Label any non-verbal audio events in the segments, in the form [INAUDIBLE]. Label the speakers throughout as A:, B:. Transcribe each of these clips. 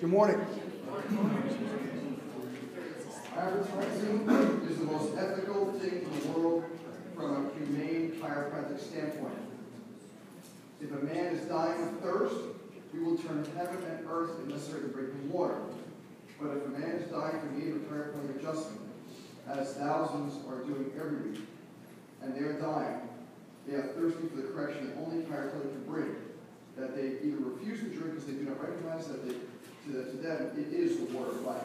A: Good morning. Advertising is the most ethical thing in the world from a humane chiropractic standpoint. If a man is dying of thirst, we will turn heaven and earth if necessary to bring him water. But if a man is dying from need of chiropractic adjustment, as thousands are doing every week, and they are dying, they are thirsty for the correction that only chiropractic can bring, that they either refuse to drink because they do not recognize that they, to, to them it is the water of life.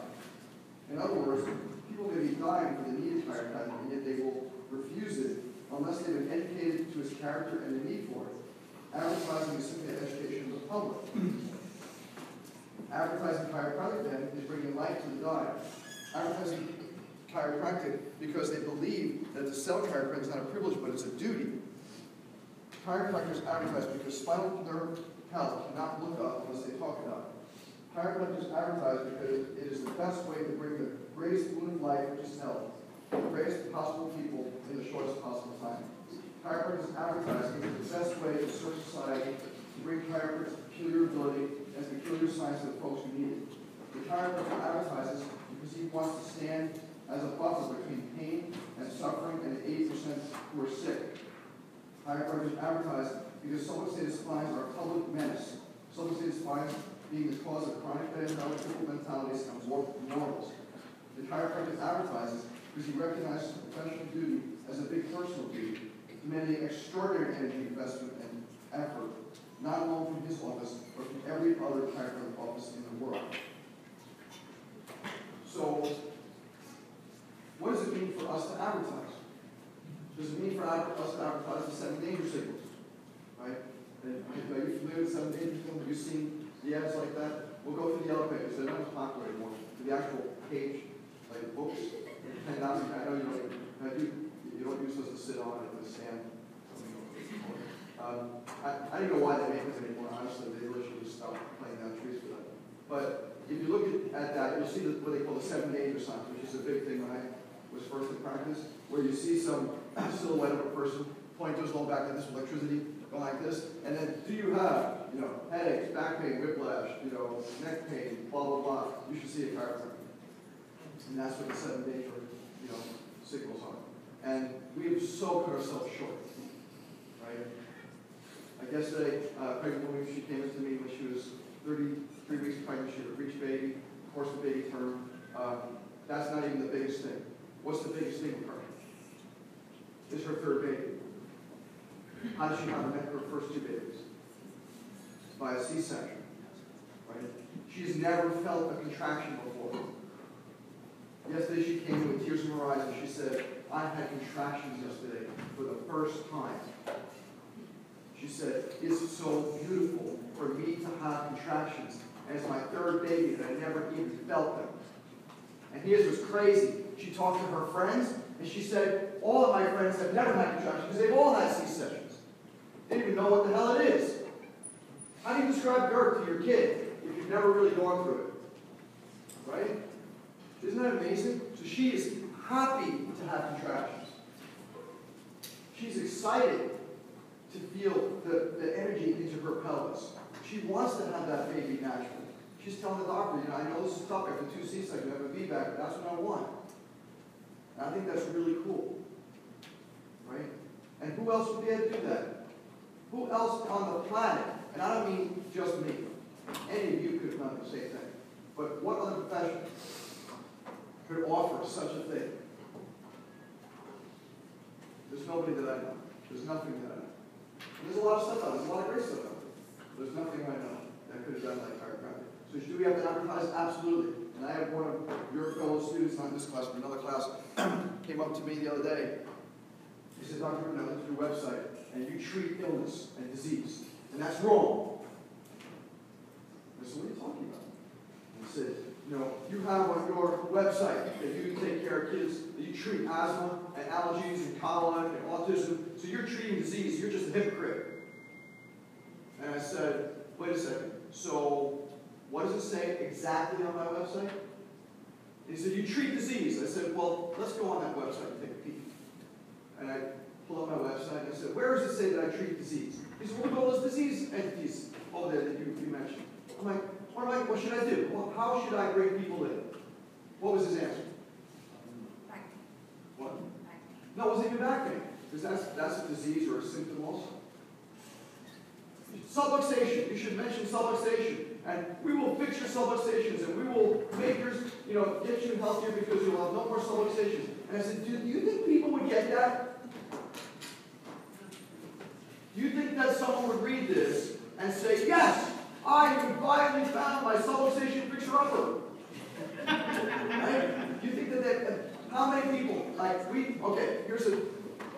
A: In other words, people may be dying for the need of chiropractic, and yet they will refuse it unless they've been educated to its character and the need for it. Advertising is simply education of the public. Advertising chiropractic then is bringing light to the dying. Advertising chiropractic because they believe that to sell chiropractic is not a privilege, but it's a duty. Chiropractors advertise because spinal nerve health cannot look up unless they talk about it. Chiropractors advertise because it is the best way to bring the greatest boon of life, which is health, the greatest possible people in the shortest possible time. Chiropractors advertise because it's the best way to serve society to bring chiropractic peculiar ability and peculiar science to the folks who need it. The chiropractor advertises because he wants to stand as a buffer between pain and suffering and the 80% who are sick. Chiropractors advertise because somatic spines are a public menace. Somatic spines being the cause of chronic metabolic mentalities and warped morals. The chiropractor advertises because he recognizes professional duty as a big personal duty, demanding extraordinary energy investment and effort, not alone from his office, but from every other chiropractic office in the world. So, what does it mean for us to advertise? Does it mean for us to advertise the seven danger signals? Right? Are you familiar with seven danger signals? Have you seen the ads like that? We'll go through the elevators. They're not popular anymore. To the actual page, like books. And I know you don't, you don't use those to sit on it to stand. Um, I, I don't know why they make them anymore, honestly. They literally just stop playing down trees for. But if you look at, at that, you'll see the, what they call the seven danger signs, which is a big thing when I was first in practice, where you see some [COUGHS] silhouette of a person point to his back like this with electricity, going like this, and then do you have, you know, headaches, back pain, whiplash, you know, neck pain, blah, blah, blah, you should see a chiropractor. And that's what the seven danger, you know, signals are. And we have so cut ourselves short, right? Like yesterday, uh, pregnant woman, she came into me when she was 33 weeks pregnant, she had breech baby, of course the baby term. Um, that's not even the biggest thing. What's the biggest thing with her? It's her third baby. How did she have her first two babies? By a C-section, right? She's never felt a contraction before. Yesterday she came in with tears in her eyes and she said, I had contractions yesterday for the first time. She said, it's so beautiful for me to have contractions. It's my third baby and I never even felt them. And here's what's crazy. She talked to her friends and she said, all of my friends have never had contractions because they've all had C-sections. They don't even know what the hell it is. How do you describe birth to your kid if you've never really gone through it? Right? Isn't that amazing? So she is happy to have contractions. She's excited to feel the, the energy into her pelvis. She wants to have that baby naturally. She's telling the doctor, you know, I know this is tough after two C-sections, I have a VBAC, but that's what I want. And I think that's really cool. Right? And who else would be able to do that? Who else on the planet, and I don't mean just me, any of you could have done the same thing, but what other profession could offer such a thing? There's nobody that I know. There's nothing that I know. There's a lot of stuff out there. There's a lot of great stuff out there. There's nothing I know that could have done like chiropractic. So do we have to advertise? Absolutely. And I have one of your fellow students, not this class, but another class, [CLEARS THROAT] came up to me the other day. He said, Dr. Bruno, I looked at your website, and you treat illness and disease. And that's wrong. I said, what are you talking about? And he said, you know, you have on your website that you take care of kids, that you treat asthma and allergies and colic and autism. So you're treating disease. You're just a hypocrite. And I said, wait a second. So what does it say exactly on my website? He said, you treat disease. I said, well, let's go on that website and take a peek. And I pull up my website and I said, where does it say that I treat disease? He said, well, go those disease entities over there that you, you mentioned. I'm like, what, am I, what should I do? Well, how should I bring people in? What was his answer? Back What? No, it wasn't even back pain, because that's, that's a disease or a symptom also. Subluxation, you should mention subluxation. And we will fix your subluxations and we will make yours, you know, get you healthier because you'll have no more subluxations. And I said, do you think people would get that? Do you think that someone would read this and say, yes, I have finally found my subluxation fixer-upper? right? You think that, that, how many people, like we, okay, here's a,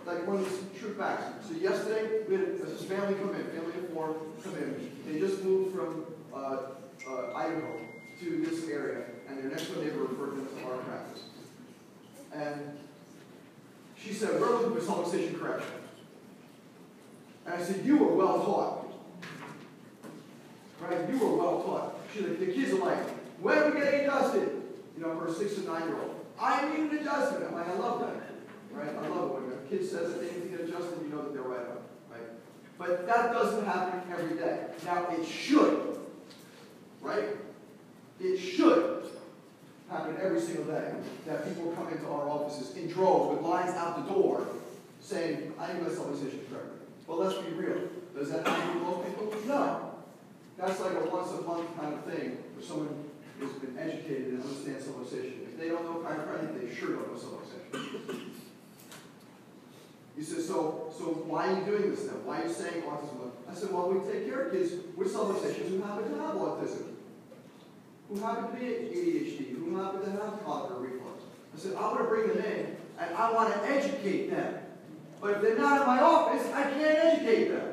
A: like one of these true facts. So yesterday, we had a family come in, family of four come in. They just moved from uh, uh, Idaho to this area, and their next door neighbor referred them to our practice. And she said, we're looking for subluxation correction. And I said, you were well taught. Right? You were well taught. She said, the kids are like, when are we getting adjusted? You know, for a six and nine year old. I need an adjustment. I'm like, I love that. Right? I love it when a kid says that they need to get adjusted, you know that they're right on. Right? But that doesn't happen every day. Now, it should. Right? It should happen every single day that people come into our offices in droves with lines out the door saying, I need my corrected. But let's be real. Does that happen with most people? No. That's like a once a month kind of thing for someone who's been educated and understands subluxation. If they don't know chiropractic, they sure don't know subluxation. He says, so, so why are you doing this then? Why are you saying autism? I said, well, we take care of kids with subluxations who happen to have autism, who happen to be ADHD, who happen to have cognitive reflux. I said, I want to bring them in, and I want to educate them. But if they're not in my office, I can't educate them.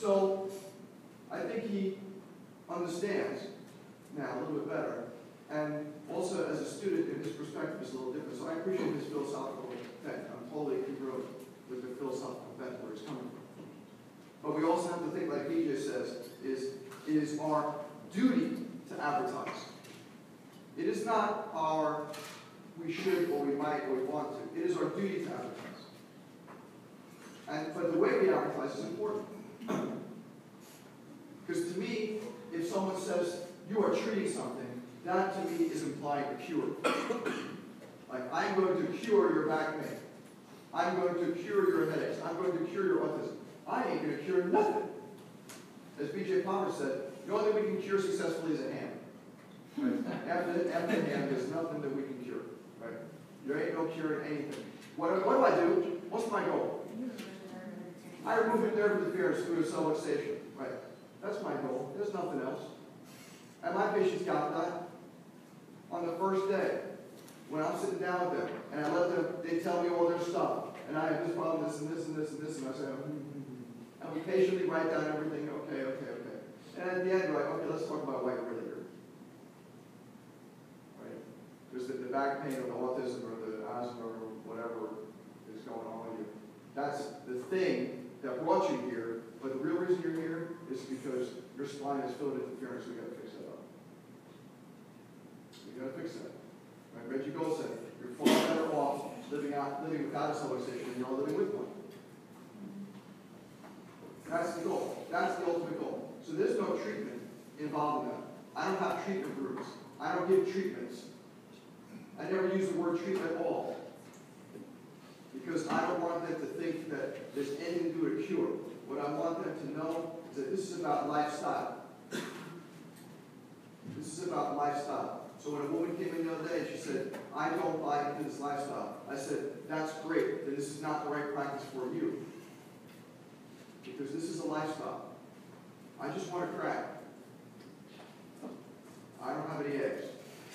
A: So, I think he understands now a little bit better. And also, as a student, his perspective is a little different. So I appreciate his philosophical bent. I'm totally congruent with the philosophical bent where he's coming from. But we also have to think, like BJ says, is it is our duty to advertise. It is not our we should or we might or we want to. It is our duty to advertise. And but the way we advertise is important. Because to me, if someone says you are treating something, that to me is implying a cure. like I'm going to cure your back pain. I'm going to cure your headaches. I'm going to cure your autism. I ain't going to cure nothing. As B.J. Palmer said, the only thing we can cure successfully is a hand. Right? after, the hand, there's nothing that we can cure. Right? There ain't no cure in anything. What, what do I do? What's my goal? I remove nerve interference through a subluxation. Right. That's my goal. There's nothing else. And my patients got that on the first day when I'm sitting down with them and I let them, they tell me all their stuff. And I have this problem, this and this and this and this, and I say, mm-hmm. and we patiently write down everything, okay, okay, okay. And at the end, we're like, okay, let's talk about really here. Right? Because the, the back pain or the autism or the asthma or whatever is going on with you, that's the thing that brought you here, but the real reason you're here is because your spine is filled with interference, We've gotta fix that up. We gotta fix that. Right? Reggie Gold said, you're far better off living out living without a subluxation than you are living with one. That's the goal. That's the ultimate goal. So there's no treatment involved in that. I don't have treatment groups. I don't give treatments. I never use the word treatment at all. Because I don't want them to think that there's anything to do with cure. What I want them to know is that this is about lifestyle. This is about lifestyle. So when a woman came in the other day and she said, I don't buy into this lifestyle, I said, that's great, then this is not the right practice for you. Because this is a lifestyle. I just want to crack. I don't have any eggs.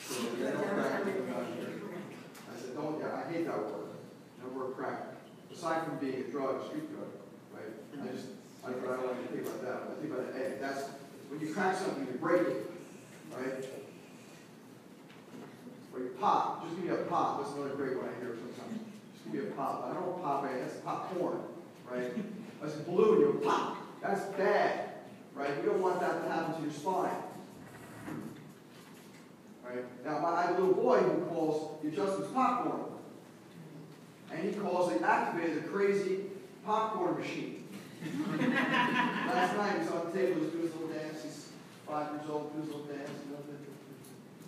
A: So I don't crack I said, don't, yeah, I hate that word. Crack. Aside from being a drug, a street drug, right? I just, I, I don't want you to think about that. I think about an egg. That's, when you crack something, you break it, right? Or you pop. Just give me a pop. That's another great one I hear sometimes. Just give me a pop. I don't pop. That's popcorn, right? That's blue. You pop. That's bad, right? You don't want that to happen to your spine. Right? Now, I have a little boy who calls the adjustments popcorn. And he calls it activated the crazy popcorn machine. [LAUGHS] Last night he was on the table, he's doing his little dance, he's five years old, doing his little dance, you know,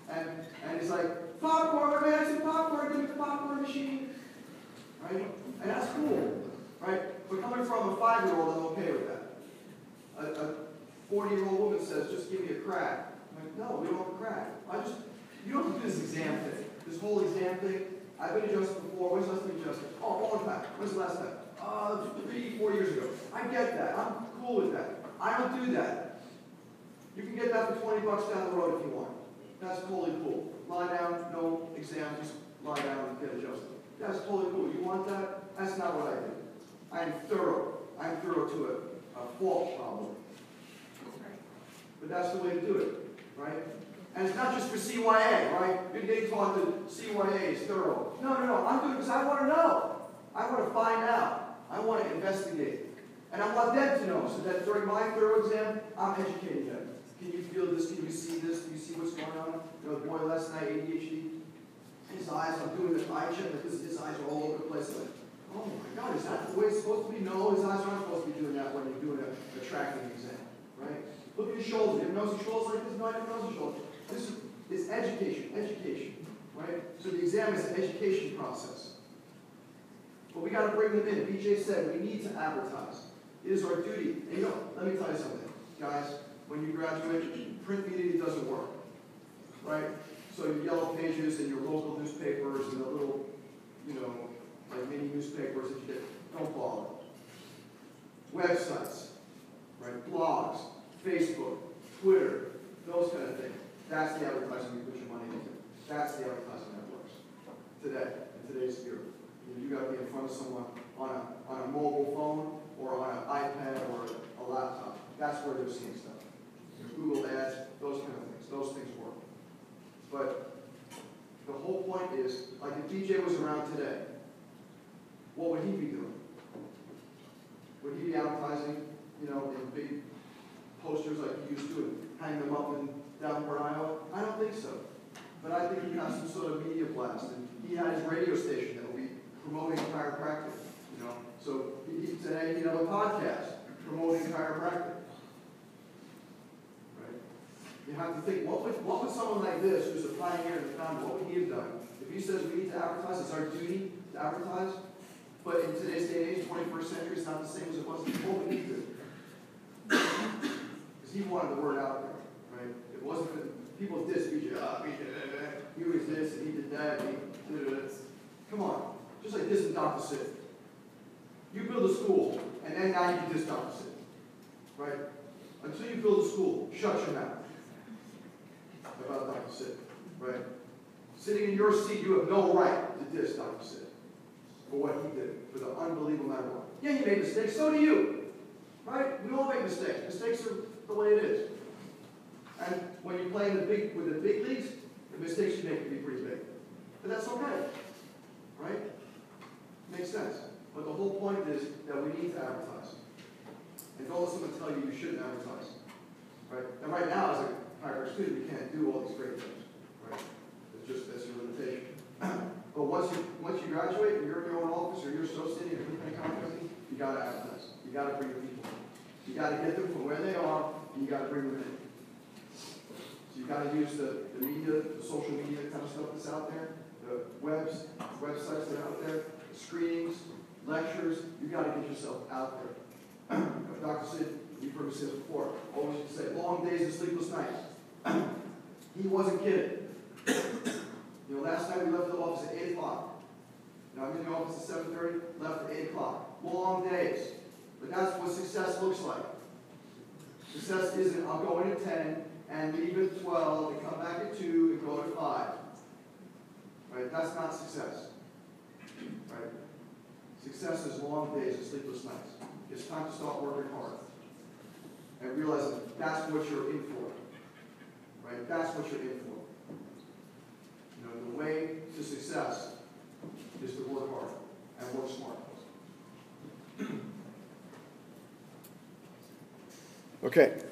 A: and, and he's like, popcorn, man, some popcorn, give me the popcorn machine. Right? And that's cool, right? But coming from a five-year-old, I'm okay with that. A, a 40-year-old woman says, just give me a crack. I'm like, no, we don't have a crack. I just, you don't have to do this exam thing. This whole exam thing, I've been adjusted before. When's the last time you adjusted? Oh, long time. When's the last time? Uh, three, four years ago. I get that. I'm cool with that. I don't do that. You can get that for 20 bucks down the road if you want. That's totally cool. Lie down, no exam, just lie down and get adjusted. That's totally cool. You want that? That's not what I do. I'm thorough. I'm thorough to a, a fault problem. But that's the way to do it, right? And it's not just for CYA, right? You're getting taught that CYA is thorough. No, no, no. I'm doing it because I want to know. I want to find out. I want to investigate. And I want them to know so that during my thorough exam, I'm educating them. Can you feel this? Can you see this? Can you see what's going on? You the boy last night, ADHD, his eyes, I'm doing the eye check because his eyes are all over the place. Like, oh my God, is that the way it's supposed to be? No, his eyes aren't supposed to be doing that when you're doing a, a tracking exam, right? Look at his shoulders. You ever notice his shoulders like this? No, I his shoulders. This is, education, education, right? So the exam is an education process. But we got to bring them in. BJ said we need to advertise. It is our duty. And you know, let me tell you something, guys. When you graduate, print media doesn't work, right? So your yellow pages and your local newspapers and the little, you know, like mini newspapers that you get, don't bother. Websites, right? Blogs, Facebook, Twitter, those kind of things. That's the advertising you put your money into. That's the advertising that works today, in today's era. You got to be in front of someone on a, on a mobile phone or on an iPad or a laptop. That's where they're seeing stuff. Google Ads, those kind of things. Those things work. But the whole point is, like if BJ was around today, what would he be doing? Would he be advertising, you know, in big posters like he used to and hang them up in Davenport, Iowa? I don't think so. But I think he has some sort of media blast. And he had his radio station that will be promoting chiropractic. You know, so he, today he have a podcast promoting chiropractic. You have to think, what would, what would someone like this, who's a pioneer in the founder, what would he have done? If he says we need to advertise, it's our duty to advertise, but in today's day and age, 21st century, it's not the same as it was before we need to. Because he wanted the word out there, right? It wasn't for people diss BJ, ah, BJ, he was this, and he did that, and he did it. Come on. Just like this and Dr. Sid. You build a school, and then now you can diss Dr. Sid. Right? Until you build a school, shut your mouth about Dr. Sid, right? Sitting in your seat, you have no right to diss Dr. Sid for what he did, for the unbelievable matter of what. Yeah, he made mistakes, so do you. Right? We all make mistakes. Mistakes are the way it is. And when you play in the big with the big leagues, the mistakes you make can be pretty big. But that's okay. Right? Makes sense. But the whole point is that we need to advertise. And don't let someone tell you you shouldn't advertise. Right? And right now, as a student, you can't do all these great things, right? It's just, that's your limitation. [CLEARS THROAT] but once you, once you graduate, and you're in your own office, or you're associated in a company, you gotta advertise. You gotta bring the people in. You gotta get them from where they are, and you gotta bring them in. So you gotta use the, the media, the social media kind of stuff that's out there, the webs, websites that are out there, the screenings, lectures, you gotta get yourself out there. [CLEARS THROAT] Dr. Sid, you've heard me say before, always say, long days and sleepless nights he wasn't kidding. you know, last night we left the office at 8 o'clock. Now I'm in the office at 7.30, left at 8 o'clock. Long days. But that's what success looks like. Success isn't, I'll go in at 10 and leave at 12 and come back at 2 and go at 5. Right? That's not success. Right? Success is long days and sleepless nights. It's time to start working hard. And realizing that's what you're in for. Right? That's what you're in for. You know, the way to success is to work hard and work smart. Okay.